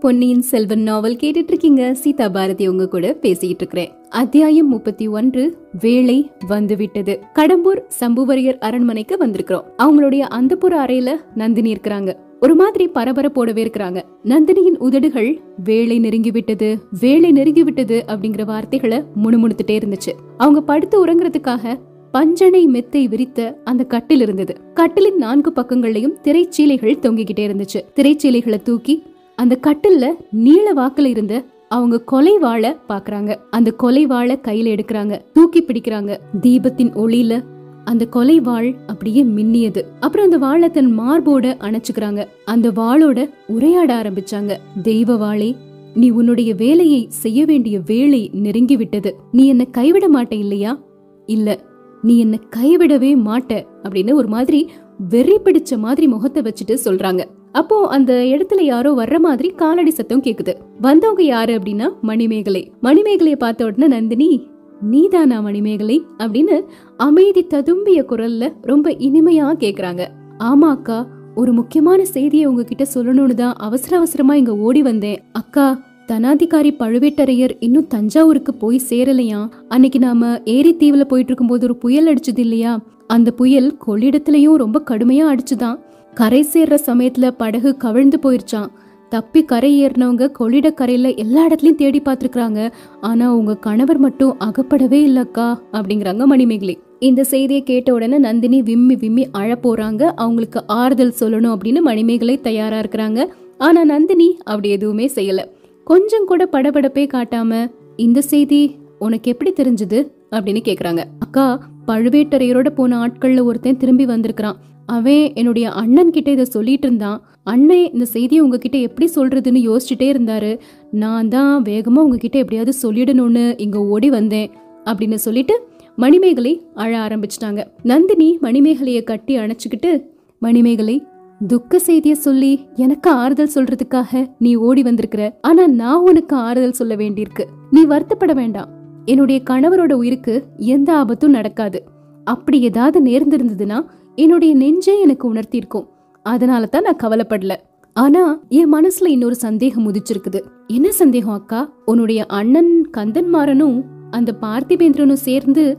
பொன்னியின் செல்வன் நாவல் கேட்டுட்டு இருக்கீங்க சீதா பாரதி உங்க கூட பேசிட்டு இருக்கிறேன் அத்தியாயம் முப்பத்தி ஒன்று வேலை வந்துவிட்டது. கடம்பூர் சம்புவரையர் அரண்மனைக்கு வந்திருக்கிறோம். அவங்களுடைய அந்தப்புற அறையில நந்தினி இருக்கிறாங்க. ஒரு மாதிரி பரபரப்போடவே இருக்கிறாங்க. நந்தினியின் உதடுகள் வேலை நெருங்கி விட்டது வேலை நெருங்கி விட்டது அப்படிங்கிற வார்த்தைகளை முணுமுணுத்துட்டே இருந்துச்சு. அவங்க படுத்து உறங்குறதுக்காக பஞ்சனை மெத்தை விரித்த அந்த கட்டில் இருந்தது. கட்டிலின் நான்கு பக்கங்கள்லயும் திரைச்சீலைகள் தொங்கிக்கிட்டே இருந்துச்சு. திரைச்சீலைகளை தூக்கி அந்த கட்டில்ல நீள வாக்குல இருந்த அவங்க கொலை வாழ பாக்குறாங்க. அந்த கொலை வாழ கையில எடுக்கிறாங்க. தூக்கி பிடிக்கிறாங்க. தீபத்தின் ஒளியில அந்த கொலை வாழ் அப்படியே மின்னியது. அப்புறம் அந்த வாழை தன் மார்போட அணைச்சுக்கிறாங்க. அந்த வாளோட உரையாட ஆரம்பிச்சாங்க. தெய்வ வாளே நீ உன்னுடைய வேலையை செய்ய வேண்டிய வேலை நெருங்கி விட்டது நீ என்ன கைவிட மாட்டே இல்லையா? இல்ல நீ என்ன கைவிடவே மாட்ட அப்படின்னு ஒரு மாதிரி வெறி பிடிச்ச மாதிரி முகத்தை வச்சுட்டு சொல்றாங்க. அப்போ அந்த இடத்துல யாரோ வர்ற மாதிரி காலடி சத்தம் கேக்குது. வந்தவங்க யாரு அப்படின்னா மணிமேகலை. மணிமேகலைய பார்த்த உடனே நந்தினி நீதானா மணிமேகலை? அப்படின்னு அமைதி ததும்பிய குரல்ல ரொம்ப இனிமையா கேக்குறாங்க. ஆமா அக்கா ஒரு முக்கியமான செய்தியை உங்ககிட்ட சொல்லணும்னு தான் அவசர அவசரமா இங்க ஓடி வந்தேன். அக்கா தனாதிகாரி பழுவேட்டரையர் இன்னும் தஞ்சாவூருக்கு போய் சேரலையா? அன்னைக்கு நாம ஏரி தீவுல போயிட்டு இருக்கும்போது ஒரு புயல் அடிச்சது இல்லையா? அந்த புயல் கொள்ளிடத்துலயும் ரொம்ப கடுமையா அடிச்சுதான். கரை சேர்ற சமயத்துல படகு கவிழ்ந்து போயிருச்சான் தப்பி கரை ஏறினவங்க கொள்ளிட கரையில எல்லா இடத்துலயும் தேடி பார்த்துருக்குறாங்க. ஆனா உங்க கணவர் மட்டும் அகப்படவே இல்லக்கா அப்படிங்கிறாங்க மணிமேகலை. இந்த செய்தியை கேட்ட உடனே நந்தினி விம்மி விம்மி அழ போறாங்க. அவங்களுக்கு ஆறுதல் சொல்லணும் அப்படின்னு மணிமேகலை தயாரா இருக்கிறாங்க. ஆனா நந்தினி அப்படி எதுவுமே செய்யல. கொஞ்சம் கூட படபடப்பே காட்டாம இந்த செய்தி உனக்கு எப்படி தெரிஞ்சது? அப்படின்னு கேக்குறாங்க. அக்கா பழுவேட்டரையரோட போன ஆட்கள்ல ஒருத்தன் திரும்பி வந்திருக்கிறான். அவன் என்னுடைய அண்ணன் கிட்ட இதை சொல்லிட்டு இருந்தான். அண்ணன் இந்த செய்தியை உங்ககிட்ட எப்படி சொல்றதுன்னு யோசிச்சுட்டே இருந்தாரு. நான் தான் வேகமா உங்ககிட்ட எப்படியாவது சொல்லிடணும்னு இங்க ஓடி வந்தேன் அப்படின்னு சொல்லிட்டு மணிமேகலை அழ ஆரம்பிச்சிட்டாங்க. நந்தினி மணிமேகலைய கட்டி அணைச்சுக்கிட்டு மணிமேகலை துக்க செய்திய சொல்லி எனக்கு ஆறுதல் சொல்றதுக்காக நீ ஓடி வந்திருக்கிற. ஆனா நான் உனக்கு ஆறுதல் சொல்ல வேண்டியிருக்கு. நீ வருத்தப்பட வேண்டாம். என்னுடைய கணவரோட உயிருக்கு எந்த ஆபத்தும் நடக்காது. அப்படி ஏதாவது நேர்ந்திருந்ததுன்னா என்னுடைய நெஞ்சே எனக்கு உணர்த்தியிருக்கும். அதனால தான் நான் கவலைப்படல. ஆனா என் மனசுல இன்னொரு சந்தேகம் உதிச்சிருக்குது. என்ன சந்தேகம் அக்கா? உன்னுடைய அண்ணன் கந்தன்மாறனும் அந்த பார்த்திபேந்திரனும் சேர்ந்து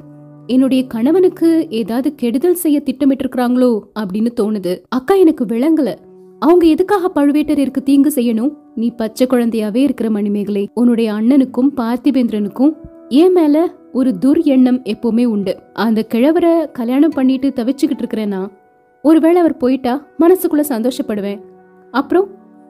என்னுடைய கணவனுக்கு ஏதாவது கெடுதல் செய்ய திட்டமிட்டு இருக்கிறாங்களோ அப்படின்னு தோணுது. அக்கா எனக்கு விளங்கல. அவங்க எதுக்காக பழுவேட்டரையருக்கு தீங்கு செய்யணும்? நீ பச்சை குழந்தையாவே இருக்கிற மணிமேகலை. உன்னுடைய அண்ணனுக்கும் பார்த்திபேந்திரனுக்கும் ஏன் மேல ஒரு துர் எண்ணம் எப்பவுமே உண்டு. அந்த கிழவரை கல்யாணம் பண்ணிட்டு தவிச்சுக்கிட்டு இருக்கிறேன்னா ஒருவேளை அவர் போயிட்டா மனசுக்குள்ள சந்தோஷப்படுவேன். அப்புறம்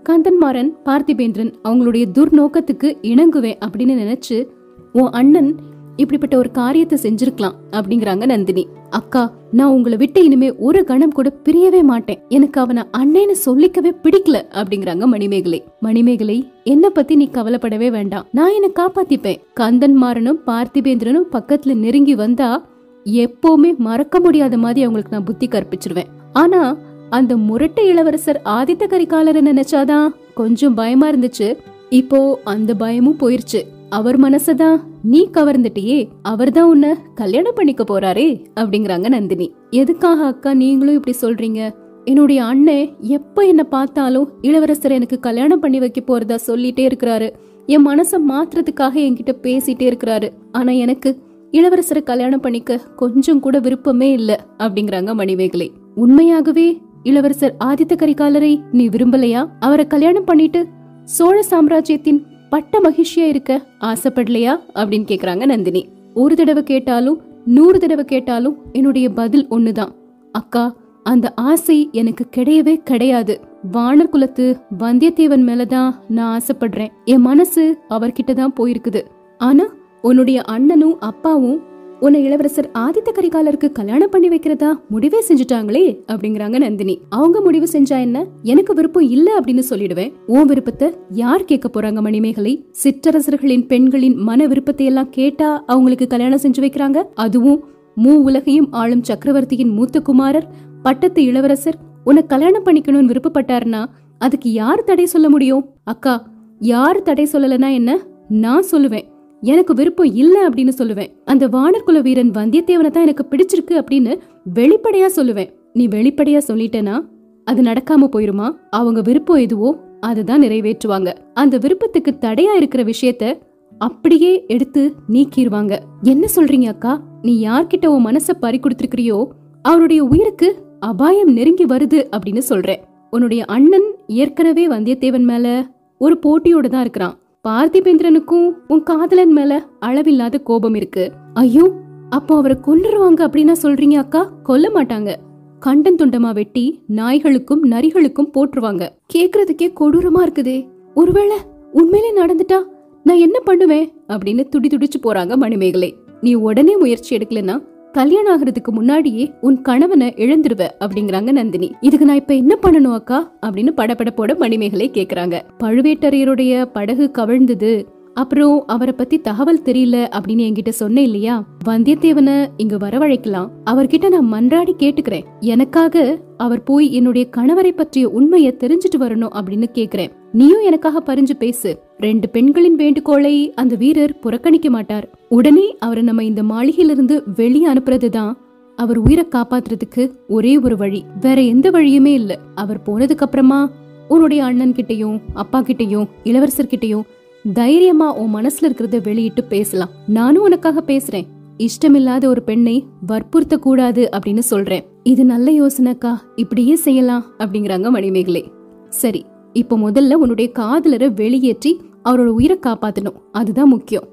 கந்தன்மாறன் பார்த்திபேந்திரன் அவங்களுடைய துர்நோக்கத்துக்கு இணங்குவேன் அப்படின்னு நினைச்சு உன் அண்ணன் இப்படிப்பட்ட ஒரு காரியத்தை செஞ்சிருக்கலாம் அப்படிங்கிறாங்க நந்தினி. அக்கா நான் உங்களை விட்டு இனிமே ஒரு கணம் கூட பிரியவே மாட்டேன். எனக்கு அவனை அண்ணேன்னு சொல்லிக்கவே பிடிக்கல அப்படிங்கிறாங்க மணிமேகலை. மணிமேகலை என்ன பத்தி நீ கவலைப்படவே வேண்டாம். நான் என்ன காப்பாத்திப்பேன். கந்தன்மாறனும் பார்த்திபேந்திரனும் பக்கத்துல நெருங்கி வந்தா எப்பவுமே மறக்க முடியாத மாதிரி அவங்களுக்கு நான் புத்தி கற்பிச்சிருவேன். ஆனா அந்த முரட்டை இளவரசர் ஆதித்த கரிகாலரை நினைச்சாதான் கொஞ்சம் பயமா இருந்துச்சு. இப்போ அந்த பயமும் போயிருச்சு. அவர் மனசதான் நீ கவர்ந்துட்டியே அவர்தான் உன்னை கல்யாணம் பண்ணிக்க போறாரே அப்படிங்கிறாங்க நந்தினி. எதுக்காக அக்கா நீங்களும் இப்படி சொல்றீங்க? என்னுடைய அண்ணன் எப்ப என்ன பார்த்தாலும் இளவரசர் எனக்கு கல்யாணம் பண்ணி வைக்க போறதா சொல்லிட்டே இருக்கிறாரு. என் மனச மாத்துறதுக்காக என்கிட்ட பேசிட்டே இருக்கிறாரு. ஆனா எனக்கு இளவரசரை கல்யாணம் பண்ணிக்க கொஞ்சம் கூட விருப்பமே இல்ல அப்படிங்கிறாங்க மணிவேகலை உண்மையாகவே இளவரசர் ஆதித்த கரிகாலரை நீ விரும்பலையா? அவரை கல்யாணம் பண்ணிட்டு சோழ சாம்ராஜ்யத்தின் பட்ட மகிழ்ச்சியா இருக்க ஆசைப்படலையா அப்படின்னு கேக்குறாங்க நந்தினி. ஒரு தடவை கேட்டாலும் நூறு தடவை கேட்டாலும் என்னுடைய பதில் ஒண்ணுதான். அக்கா அந்த ஆசை எனக்கு கிடையவே கிடையாது. வானர் குலத்து வந்தியத்தேவன் மேலதான் நான் ஆசைப்படுறேன். என் மனசு அவர்கிட்ட தான் போயிருக்குது. ஆனா உன்னுடைய அண்ணனும் அப்பாவும் உன்னை இளவரசர் ஆதித்த கரிகாலருக்கு கல்யாணம் பண்ணி வைக்கிறதா? முடிவே செஞ்சுட்டாங்களே அப்படிங்கிறாங்க நந்தினி. அவங்க முடிவு செஞ்சா என்ன? எனக்கு விருப்பம் இல்ல அப்படின்னு சொல்லிடுவேன். உன் விருப்பத்தை யார் கேட்க போறாங்க மணிமேகலை? சிற்றரசர்களின் பெண்களின் மன விருப்பத்தை எல்லாம் கேட்டா அவங்களுக்கு கல்யாணம் செஞ்சு வைக்கிறாங்க? அதுவும் மூ உலகையும் ஆளும் சக்கரவர்த்தியின் மூத்த குமாரர் பட்டத்து இளவரசர். உன்னை கல்யாணம் பண்ணிக்கணும்னு விருப்பப்பட்டாருன்னா அதுக்கு யார் தடை சொல்ல முடியும்? அக்கா யார் தடை சொல்லலனா என்ன? நான் சொல்லுவேன். எனக்கு விருப்பம் இல்ல அப்படின்னு சொல்லுவேன். அந்த வானர்குல வீரன் வந்தியத்தேவனை தான் எனக்கு பிடிச்சிருக்கு அப்படின்னு வெளிப்படையா சொல்லுவேன். நீ வெளிப்படையா சொல்லிட்டேனா? அது நடக்காம போயிருமா? அவங்க விருப்பம் எதுவோ அதுதான் நிறைவேற்றுவாங்க. அந்த விருப்பத்துக்கு தடையா இருக்கிற விஷயத்த அப்படியே எடுத்து நீக்கிடுவாங்க என்ன சொல்றீங்க அக்கா? நீ யார்கிட்ட உன் மனச பறி கொடுத்திருக்கிறியோ அவருடைய உயிருக்கு அபாயம் நெருங்கி வருது அப்படின்னு சொல்றேன். உன்னுடைய அண்ணன் ஏற்கனவே வந்தியத்தேவன் மேல ஒரு போட்டியோட தான் இருக்கிறான். பார்த்திபேந்திரனுக்கும் உன் காதலன் மேல அளவில்லாத கோபம் இருக்கு. ஐயோ அப்போ அவரை கொல்லுருவாங்க அப்படின்னா சொல்றீங்க அக்கா? கொல்ல மாட்டாங்க. கண்டன் துண்டமா வெட்டி நாய்களுக்கும் நரிகளுக்கும் போட்டுருவாங்க கேக்குறதுக்கே கொடூரமா இருக்குதே. ஒருவேளை உண்மையிலே நடந்துட்டா நான் என்ன பண்ணுவேன்? அப்படின்னு துடி துடிச்சு போறாங்க மணிமேகலை. நீ உடனே முயற்சி எடுக்கலனா கல்யாணம் ஆகிறதுக்கு முன்னாடியே உன் கணவனை இழந்துருவ அப்படிங்கிறாங்க நந்தினி. இதுக்கு நான் இப்ப என்ன பண்ணணும் அக்கா? அப்படின்னு படபடப்போட மணிமேகலை கேக்குறாங்க. பழுவேட்டரையருடைய படகு கவிழ்ந்தது. அப்புறம் அவரை பத்தி தகவல் தெரியல அப்படின்னு என்கிட்ட சொன்ன இல்லையா? வந்தியத்தேவனை இங்க வரவழைக்கலாம். அவர்கிட்ட நான் மன்றாடி கேட்டுக்கிறேன். எனக்காக அவர் போய் என்னுடைய கணவரை பற்றிய உண்மையை தெரிஞ்சுட்டு வரணும் அப்படின்னு கேக்குறேன். நீயும் எனக்காக பறிஞ்சு பேசு. ரெண்டு பெண்களின் வேண்டுகோளை அந்த வீரர் புறக்கணிக்க மாட்டார். உடனே அவரை நம்ம இந்த மாளிகையிலிருந்து வெளியே அனுப்புறதுதான் அவர் உயிரை காப்பாத்துறதுக்கு ஒரே ஒரு வழி. வேற எந்த வழியுமே இல்ல. அவர் போனதுக்கு அப்புறமா உன்னுடைய அண்ணன் கிட்டயும் அப்பா கிட்டயும் இளவரசர் தைரியமா உன் மனசுல இருக்கிறத வெளியிட்டு பேசலாம். நானும் உனக்காக பேசுறேன். இஷ்டமில்லாத ஒரு பெண்ணை வற்புறுத்த கூடாது அப்படின்னு சொல்றேன். இது நல்ல யோசனைக்கா இப்படியே செய்யலாம் அப்படிங்கிறாங்க மணிமேகலை. சரி இப்போ முதல்ல உன்னுடைய காதலரை வெளியேற்றி அவரோட உயிரை காப்பாத்தணும். அதுதான் முக்கியம்.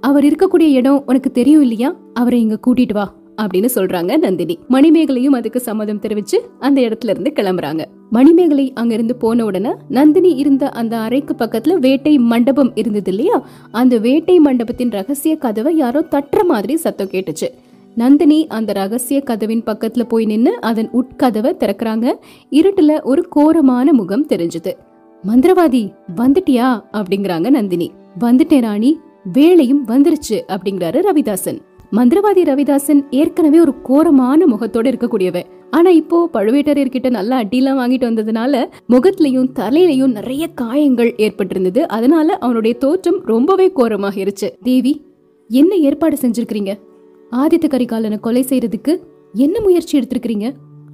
அவர் இருக்கக்கூடிய இடம் உனக்கு தெரியும் இல்லையா? அவரை இங்க கூட்டிட்டு வா. அப்படின்னு சொல்றாங்க நந்தினி. மணிமேகலையும் அதுக்கு சம்மதம் தெரிவிச்சு அந்த இடத்துல இருந்து கிளம்புறாங்க. மணிமேகலை அங்கிருந்து போன உடனே நந்தினி இருந்த அந்த அறைக்கு பக்கத்துல வேட்டை மண்டபம் இருந்தது இல்லையா? அந்த வேட்டை மண்டபத்தின் ரகசிய கதவை யாரோ தட்டுற மாதிரி சத்தம் கேட்டுச்சு. நந்தினி அந்த ரகசிய கதவின் பக்கத்துல போய் நின்னு அதன் உட்கதவை திறக்கிறாங்க. இருட்டுல ஒரு கோரமான முகம் தெரிஞ்சது. மந்திரவாதி வந்துட்டியா? அப்படிங்கிறாங்க நந்தினி. வந்துட்டேன் ராணி. வேலையும் வந்துருச்சு அப்படிங்கிறாரு ரவிதாசன். மந்திரவாதி ரவிதாசன் ஏற்கனவே ஒரு கோரமான முகத்தோட இருக்கக்கூடியவன் ஆனா இப்போ பழுவேட்டரையர்கிட்ட நல்லா அடியெல்லாம் வாங்கிட்டு வந்ததுனால முகத்திலையும் தலையிலையும் நிறைய காயங்கள் ஏற்பட்டிருந்தது. அதனால அவனுடைய தோற்றம் ரொம்பவே கோரமாகிருச்சு. தேவி என்ன ஏற்பாடு செஞ்சிருக்கிறீங்க? ஆதித்த கரிகாலனை கொலை செய்யறதுக்கு என்ன முயற்சி எடுத்திருக்கிறீங்க?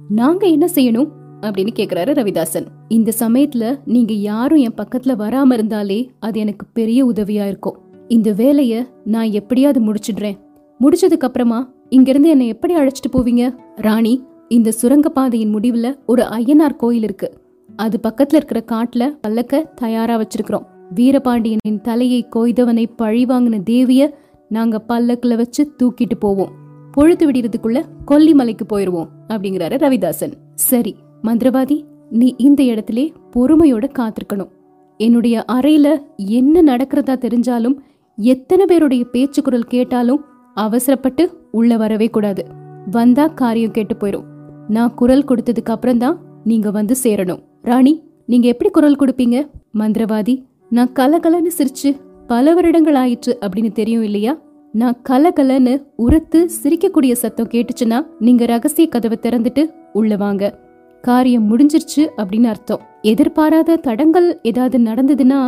நாங்க என்ன செய்யணும்? அப்படின்னு கேக்குறாரு ரவிதாசன். இந்த சமயத்துல நீங்க யாரும் என் பக்கத்துல வராம இருந்தாலே அது எனக்கு பெரிய உதவியா இருக்கும். இந்த வேலைய நான் எப்படியாவது முடிச்சிடுறேன். முடிச்சதுக்கு அப்புறமா இங்கிருந்து என்னை எப்படி அழைச்சிட்டு போவீங்க? ராணி இந்த சுரங்க பாதையின் முடிவுல ஒரு ஐயனார் கோயில் இருக்கு. அது பக்கத்துல இருக்கிற காட்டுல பல்லக்க தயாரா வச்சிருக்கிறோம். வீரபாண்டியனின் தலையை கொய்தவனை பழி வாங்கின தேவிய நாங்க பல்லக்குல வச்சு தூக்கிட்டு போவோம். பொழுது விடுறதுக்குள்ள கொல்லிமலைக்கு போயிருவோம் அப்படிங்கிறாரு ரவிதாசன். சரி மந்திரவாதி நீ இந்த இடத்திலே பொறுமையோட காத்திருக்கணும். என்னுடைய அறையில என்ன நடக்கிறதா தெரிஞ்சாலும் எத்தனை பேருடைய பேச்சு குரல் கேட்டாலும் அவசரப்பட்டு உள்ள வரவே கூடாது. வந்தா காரியம் கேட்டு போயிரும். நான் குரல் கொடுத்ததுக்கு அப்புறம் தான் நீங்க வந்து சேரணும். ராணி நீங்க எப்படி குரல் கொடுப்பீங்க? மந்திரவாதி நான் கலகலன்னு சிரிச்சு பல வருடங்கள் ஆயிற்று அப்படின்னு தெரியும் இல்லையா? நான் கலகலன்னு உரத்து சிரிக்கக்கூடிய சத்தம் கேட்டுச்சுன்னா நீங்க ரகசிய கதவை திறந்துட்டு உள்ள வாங்க. காரியம் முடிஞ்சிருச்சு அப்படின்னு அர்த்தம். எதிர்பாராத தடங்கள் ஏதாவது நடந்ததுன்னா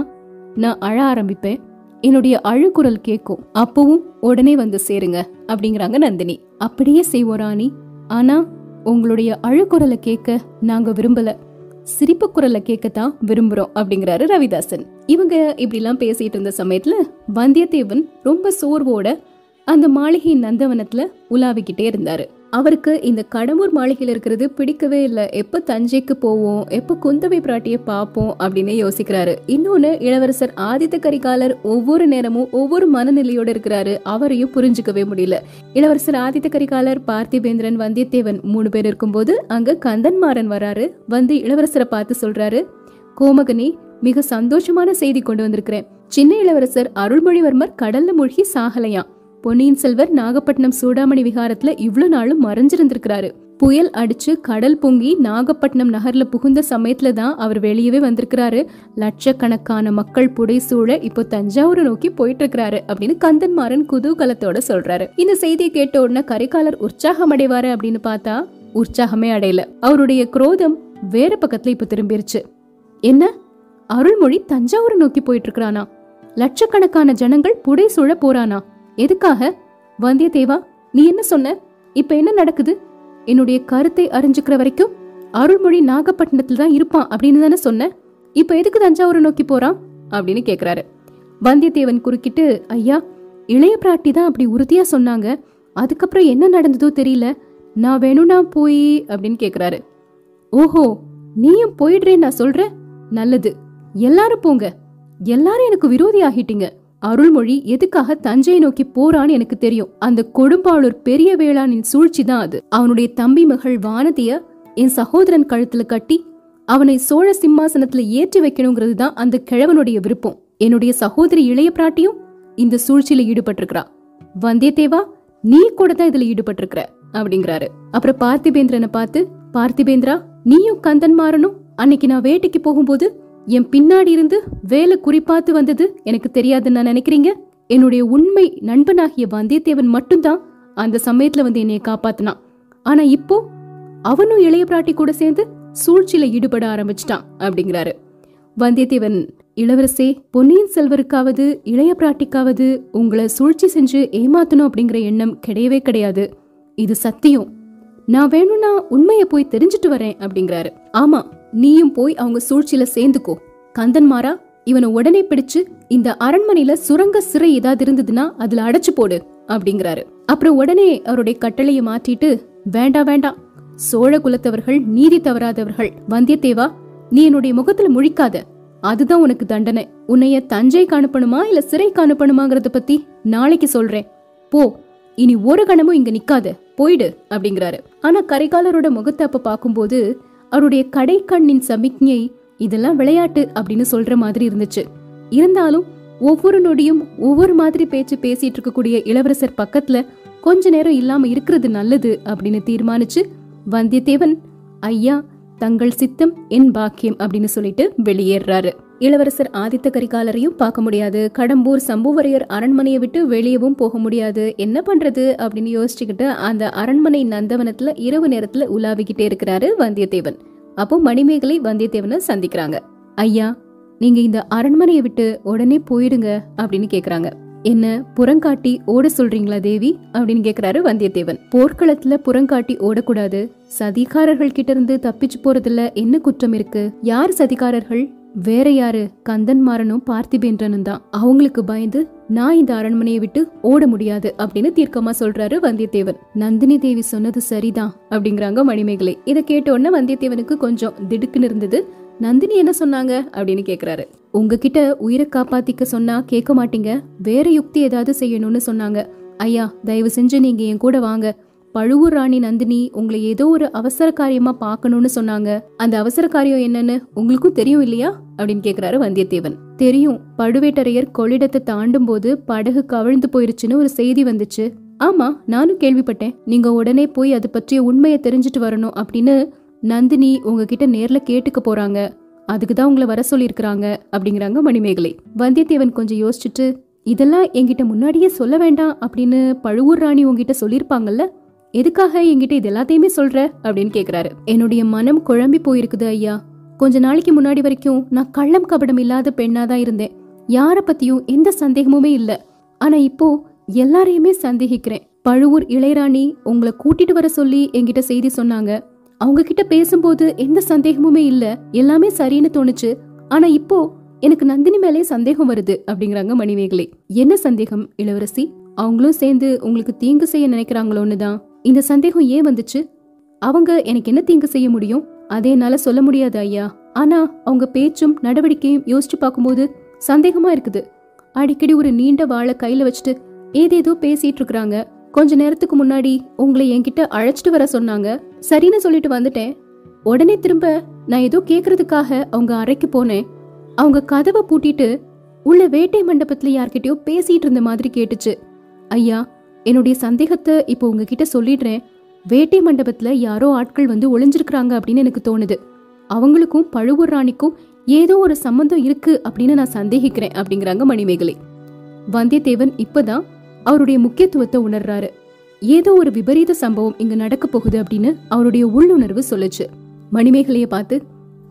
நான் அழ ஆரம்பிப்பேன். என்னுடைய அழுக்குரல் கேட்கும். அப்பவும் உடனே வந்து சேருங்க அப்படிங்கிறாங்க நந்தினி. அப்படியே செய்வோம் ராணி ஆனா உங்களுடைய அழுக்குரலை கேட்க நாங்க விரும்பல. சிரிப்பு குரலை கேட்கத்தான் விரும்புறோம் அப்படிங்கிறாரு ரவிதாசன். இவங்க இப்படிலாம் பேசிட்டு இருந்த சமயத்துல வந்தியத்தேவன் ரொம்ப சோர்வோட அந்த மாளிகையின் நந்தவனத்துல உலாவிக்கிட்டே இருந்தாரு. அவருக்கு இந்த கடம்பூர் மாளிகையில் இருக்கிறது பிடிக்கவே இல்லை. எப்போ தஞ்சைக்கு போவோம் எப்போ குந்தவை பிராட்டியை பார்ப்போம் அப்படின்னு யோசிக்கிறாரு. இன்னொன்னு இளவரசர் ஆதித்த கரிகாலர் ஒவ்வொரு நேரமும் ஒவ்வொரு மனநிலையோட இருக்கிறாரு. அவரையும் புரிஞ்சுக்கவே முடியல. இளவரசர் ஆதித்த கரிகாலர் பார்த்திபேந்திரன் வந்தியத்தேவன் மூணு பேர் இருக்கும்போது அங்க கந்தன்மாறன் வராரு. வந்து இளவரசரை பார்த்து சொல்றாரு கோமகனி மிக சந்தோஷமான செய்தி கொண்டு வந்திருக்கிறேன். சின்ன இளவரசர் அருள்மொழிவர்மர் கடல்ல மூழ்கி சாகலையாம். பொன்னியின் செல்வர் நாகப்பட்டினம் சூடாமணி விகாரத்துல இவ்வளவு நாளும் மறைஞ்சிருந்திருக்கிறாரு. புயல் அடிச்சு கடல் பொங்கி நாகப்பட்டினம் நகர்ல புகுந்த சமயத்துல தான் அவர் வெளியவே வந்திருக்கிறாரு. லட்சக்கணக்கான மக்கள் புடைசூழ இப்போ தஞ்சாவூரை நோக்கி போயிட்டு இருக்கிறாரு அப்படின்னு கந்தன்மாறன் குதூகலத்தோட சொல்றாரு. இந்த செய்தியை கேட்ட உடனே கரிகாலர் உற்சாகம் அடைவாரு அப்படின்னு பார்த்தா உற்சாகமே அடையல. அவருடைய குரோதம் வேற பக்கத்துல இப்ப திரும்பிருச்சு. என்ன? அருள்மொழி தஞ்சாவூரை நோக்கி போயிட்டு இருக்கிறானா லட்சக்கணக்கான ஜனங்கள் புடைசூழ போறானா? எதுக்காக? வந்தியத்தேவா நீ என்ன சொன்ன? இப்ப என்ன நடக்குது? என்னுடைய கருத்தை அறிஞ்சுக்கிற வரைக்கும் அருள்மொழி நாகப்பட்டினத்துல தான் இருப்பான் அப்படின்னு தானே சொன்ன. இப்ப எதுக்கு தஞ்சாவூரை நோக்கி போறான்? அப்படின்னு கேக்குறாரு. வந்தியத்தேவன் குறுக்கிட்டு ஐயா இளைய பிராட்டி தான் அப்படி உறுதியா சொன்னாங்க. அதுக்கப்புறம் என்ன நடந்ததோ தெரியல. நான் வேணும்னா போய் அப்படின்னு கேக்குறாரு. ஓஹோ நீயும் போயிடுறேன்னு நான் சொல்றேன்? நல்லது. எல்லாரும் போங்க. எல்லாரும் எனக்கு விரோதி ஆகிட்டீங்க. அருள்மொழி எதுக்காக தஞ்சையை நோக்கி போறான்னு எனக்கு தெரியும். அந்த கொடும்பாளூர் பெரிய வேளாணின் சூழ்ச்சி தான் அது. அவனுடைய தம்பி மகள் வானதிய என் சகோதரன் கழுத்துல கட்டி அவனை சோழ சிம்மாசனத்துல ஏற்றி வைக்கணுங்கிறது தான் அந்த கிழவனுடைய விருப்பம். என்னுடைய சகோதரி இளைய பிராட்டியும் இந்த சூழ்ச்சியில ஈடுபட்டிருக்கிறா. வந்தியத்தேவா நீ கூட தான் இதுல ஈடுபட்டிருக்கிற அப்படிங்கிறாரு. அப்புறம் பார்த்திபேந்திரனை பார்த்து பார்த்திபேந்திரா நீயும் கந்தன் மாறனும் அன்னைக்கு நான் வேட்டைக்கு போகும்போது என் பின்னாடி இருந்து வேலை குறிப்பாத்து வந்தது எனக்கு தெரியாதுன்னு நான் நினைக்கிறீங்க? என்னுடைய உண்மை நண்பனாகிய வந்தியத்தேவன் மட்டும்தான் அந்த சமயத்துல வந்து என்னைய காப்பாத்தினான். ஆனா இப்போ அவனும் இளைய பிராட்டி கூட சேர்ந்து சூழ்ச்சியில ஈடுபட ஆரம்பிச்சிட்டான் அப்படிங்கிறாரு. வந்தியத்தேவன் இளவரசே பொன்னியின் செல்வருக்காவது இளைய பிராட்டிக்காவது உங்களை சூழ்ச்சி செஞ்சு ஏமாத்தணும் அப்படிங்கிற எண்ணம் கிடையவே கிடையாது. இது சத்தியம். நான் வேணும்னா உண்மையை போய் தெரிஞ்சுட்டு வரேன் அப்படிங்கிறாரு. ஆமா நீயும் போய் அவங்க சூழ்ச்சியில சேர்ந்துக்கோ. கந்தன்மாரா இவனை உடனே பிடிச்சு இந்த அரண்மனையில சுரங்க சிறை ஏதாவது இருந்ததுன்னா அதுல அடைச்சு போடு அப்படிங்கிறாரு. அப்புறம் உடனே அவருடைய கட்டளையை மாற்றிட்டு வேண்டாம் வேண்டாம் சோழ குலத்தவர்கள் நீதி தவறாதவர்கள். வந்தியத்தேவா நீ என்னுடைய முகத்துல முழிக்காத. அதுதான் உனக்கு தண்டனை. உன்னைய தஞ்சைக்கு அனுப்பணுமா இல்ல சிறைக்கு அனுப்பணுமாங்கிறத பத்தி நாளைக்கு சொல்றேன். போ. இனி ஒரு கணமும் இங்க நிக்காத. போயிடு அப்படிங்கிறாரு. ஆனா கரிகாலரோட முகத்தை அப்ப பாக்கும்போது அவருடைய கடைக்கண்ணின் சமிக்ஞை இதெல்லாம் விளையாட்டு அப்படின்னு சொல்ற மாதிரி இருந்துச்சு. இருந்தாலும் ஒவ்வொரு நொடியும் ஒவ்வொரு மாதிரி பேச்சு பேசிட்டு இருக்கக்கூடிய இளவரசர் பக்கத்துல கொஞ்ச நேரம் இல்லாம இருக்கிறது நல்லது அப்படின்னு தீர்மானிச்சு வந்தியத்தேவன் ஐயா தங்கள் சித்தம் என் பாக்கியம் அப்படின்னு சொல்லிட்டு வெளியேறாரு. இளவரசர் ஆதித்த கரிகாலரையும் பார்க்க முடியாது. கடம்பூர் சம்புவரையர் அரண்மனையை விட்டு வெளியவும் போக முடியாது. என்ன பண்றது அப்படின்னு யோசிச்சுக்கிட்டு அந்த அரண்மனை நந்தவனத்துல இரவு நேரத்துல உலாவிக்கிட்டே இருக்கிறாரு வந்தியத்தேவன். அப்போ மணிமேகலை வந்தியத்தேவனை சந்திக்கிறாங்க. ஐயா நீங்க இந்த அரண்மனையை விட்டு உடனே போயிடுங்க அப்படின்னு கேக்குறாங்க. என்ன புறங்காட்டி ஓட சொல்றீங்களா தேவி? அப்படின்னு கேக்குறாரு வந்தியத்தேவன். போர்க்களத்துல புறங்காட்டி ஓடக்கூடாது. சதிகாரர்கள் கிட்ட இருந்து தப்பிச்சு போறதுல என்ன குற்றம் இருக்கு? யார் சதிகாரர்கள்? வேற யாரு? கந்தன்மாரனும் பார்த்திபேந்திரனும் தான். அவங்களுக்கு பயந்து நான் இந்த அரண்மனையை விட்டு ஓட முடியாது அப்படின்னு தீர்க்கமா சொல்றாரு வந்தியத்தேவன். நந்தினி தேவி சொன்னது சரிதான் அப்படிங்கிறாங்க மணிமேகலை. இதை கேட்டோடனே வந்தியத்தேவனுக்கு கொஞ்சம் திடுக்குன்னு இருந்தது. நந்தினி என்ன சொன்னாங்க அப்படின்னு கேக்குறாரு. உங்ககிட்ட உயிரை காப்பாத்திக்க சொன்னா கேட்க மாட்டீங்க. வேற யுக்தி ஏதாவது செய்யணும்னு சொன்னாங்க. ஐயா தயவு செஞ்சு நீங்க என் கூட வாங்க. பழுவூர் ராணி நந்தினி உங்களை ஏதோ ஒரு அவசர காரியமா பார்க்கணும்னு சொன்னாங்க. அந்த அவசர காரியம் என்னன்னு உங்களுக்கும் தெரியும் இல்லையா? அப்படின்னு கேக்குறாரு வந்தியத்தேவன். தெரியும். பழுவேட்டரையர் கொள்ளிடத்தை தாண்டும் போது படகு கவிழ்ந்து போயிருச்சுன்னு ஒரு செய்தி வந்துச்சு. ஆமா நானும் கேள்விப்பட்டேன். நீங்க உடனே போய் அது பற்றிய உண்மையை தெரிஞ்சுட்டு வரணும் அப்படின்னு நந்தினி உங்ககிட்ட நேர்ல கேட்டுக்க போறாங்க. அதுக்கு தான் உங்களை வர சொல்லியிருக்கிறாங்க அப்படிங்கிறாங்க மணிமேகலை. வந்தியத்தேவன் கொஞ்சம் யோசிச்சுட்டு இதெல்லாம் என்கிட்ட முன்னாடியே சொல்ல வேண்டாம் அப்படின்னு பழுவூர் ராணி உங்ககிட்ட சொல்லியிருப்பாங்கல்ல? எதுக்காக என்கிட்ட இது எல்லாத்தையுமே சொல்ற? அப்படின்னு கேக்குறாரு. என்னுடைய மனம் குழம்பி போயிருக்குது ஐயா. கொஞ்ச நாளைக்கு முன்னாடி வரைக்கும் நான் கள்ளம் கபடம் இல்லாத பெண்ணா தான் இருந்தேன். யார பத்தியும் எந்த சந்தேகமுமே இல்ல. ஆனா இப்போ எல்லாரையுமே சந்தேகிக்கிறேன். பழுவூர் இளையராணி உங்களை கூட்டிட்டு வர சொல்லி என்கிட்ட செய்தி சொன்னாங்க. அவங்க கிட்ட பேசும்போது எந்த சந்தேகமுமே இல்ல. எல்லாமே சரின்னு தோணுச்சு. ஆனா இப்போ எனக்கு நந்தினி மேலே சந்தேகம் வருது அப்படிங்கிறாங்க மணிமேகலை. என்ன சந்தேகம் இளவரசி? அவங்களும் சேர்ந்து உங்களுக்கு தீங்கு செய்ய நினைக்கிறாங்களோன்னு தான். இந்த சந்தேகம் ஏன் வந்துச்சு? அவங்க எனக்கு என்ன தீங்கு செய்ய முடியும்? அதே என்னால சொல்ல முடியாது ஐயா. ஆனா அவங்க பேச்சும் நடவடிக்கையும் யோசிச்சு பார்க்கும்போது சந்தேகமா இருக்குது. அடிக்கடி ஒரு நீண்ட வாழை கையில வச்சுட்டு ஏதேதோ பேசிட்டு இருக்கிறாங்க. கொஞ்ச நேரத்துக்கு முன்னாடி உங்களை என்கிட்ட அழைச்சிட்டு வர சொன்னாங்க. சரின்னு சொல்லிட்டு வந்துட்டேன். உடனே திரும்ப நான் ஏதோ கேக்குறதுக்காக அவங்க அறைக்கு போனேன். அவங்க கதவை பூட்டிட்டு உள்ள வேட்டை மண்டபத்துல யார்கிட்டயோ பேசிட்டு இருந்த மாதிரி கேட்டுச்சு. ஐயா என்னுடைய சந்தேகத்தை இப்போ உங்ககிட்ட சொல்லிடுறேன். வேட்டை மண்டபத்தில் யாரோ ஆட்கள் வந்து ஒளிஞ்சிருக்கிறாங்க அப்படின்னு எனக்கு தோணுது. அவங்களுக்கும் பழுவூர் ராணிக்கும் ஏதோ ஒரு சம்பந்தம் இருக்கு அப்படின்னு நான் சந்தேகிக்கிறேன் அப்படிங்கிறாங்க மணிமேகலை. வந்தியத்தேவன் இப்பதான் அவருடைய முக்கியத்துவத்தை உணர்றாரு. ஏதோ ஒரு விபரீத சம்பவம் இங்க நடக்க போகுது அப்படின்னு அவருடைய உள்ளுணர்வு சொல்லுச்சு. மணிமேகலைய பார்த்து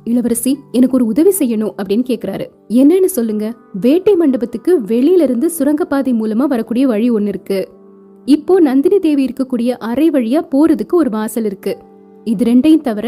இளவரசி எனக்கு ஒரு உதவி செய்யணும் அப்படின்னு கேக்குறாரு. என்னன்னு சொல்லுங்க. வேட்டை மண்டபத்துக்கு வெளியில இருந்து சுரங்கப்பாதை மூலமா வரக்கூடிய வழி ஒன்னு இருக்கு. இப்போ நந்தினி தேவி இருக்கக்கூடிய அறை வழியா போறதுக்கு ஒரு வாசல் இருக்கு. இது ரெண்டையும் தவிர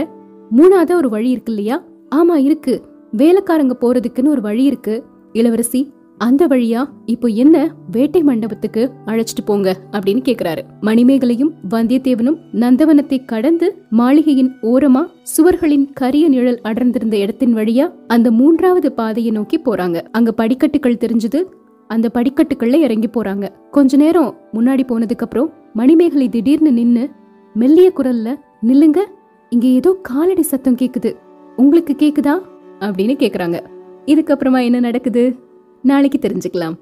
மூணாவதா ஒரு வழி இருக்கு இல்லையா? ஆமா இருக்கு. வேலைக்காரங்க போறதுக்குன்னு ஒரு வழி இருக்கு. இளவரசி அந்த வழியா இப்போ என்ன வேட்டை மண்டபத்துக்கு அழைச்சிட்டு போங்க அப்படின்னு கேக்குறாரு. மணிமேகலையும் வந்தியத்தேவனும் நந்தவனத்தை கடந்து மாளிகையின் ஓரமா சுவர்களின் கரிய நிழல் அடர்ந்திருந்த இடத்தின் வழியா அந்த மூன்றாவது பாதையை நோக்கி போறாங்க. அங்க படிக்கட்டுகள் தெரிஞ்சது அந்த படிக்கட்டுகள்ல இறங்கி போறாங்க. கொஞ்ச நேரம் முன்னாடி போனதுக்கு அப்புறம் மணிமேகலை திடீர்னு நின்னு மெல்லிய குரல்ல நில்லுங்க இங்க ஏதோ காலடி சத்தம் கேக்குது. உங்களுக்கு கேக்குதா? அப்படின்னு கேக்குறாங்க. இதுக்கப்புறமா என்ன நடக்குது? நாளைக்கு தெரிஞ்சுக்கலாம்.